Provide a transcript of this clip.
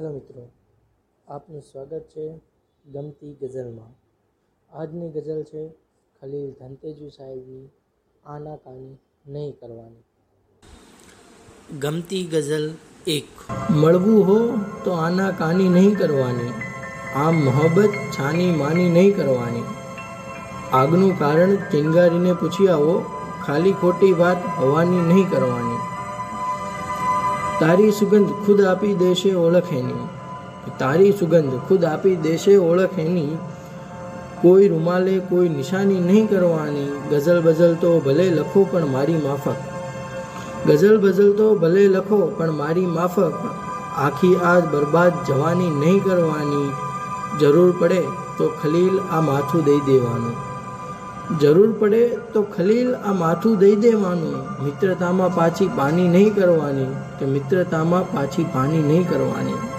Hello મિત્રો, આપનું સ્વાગત છે ગમતી ગઝલમાં. આજની ગઝલ છે ખલીલ ધનતેજુ સાહેબની આનાકાની નહીં કરવાની. ગમતી ગઝલ એક. મળવું હો તો આનાકાની નહીં કરવાની, આમ મોહબ્બત છાની માની નહીં કરવાની. આગનું કારણ ચિંગારીને પૂછી આવો, ખાલી ખોટી વાત હવાની નહીં કરવાની. તારી સુગંધ ખુદ આપી દેશે ઓળખ એની તારી સુગંધ ખુદ આપી દેશે ઓળખ એની કોઈ રૂમાલે કોઈ નિશાની નહીં કરવાની. ગઝલ બઝલ તો ભલે લખો પણ મારી માફક. ગઝલ બઝલ તો ભલે લખો પણ મારી માફક. આખી આ બરબાદ જવાની નહીં કરવાની. જરૂર પડે તો ખલીલ આ માથું દઈ દેવાનું. જરૂર પડે તો ખલીલ આ માથું દઈ દેવાનું. મિત્રતામાં પાછી પાની નહીં કરવાની કે મિત્રતામાં પાછી પાની નહીં કરવાની.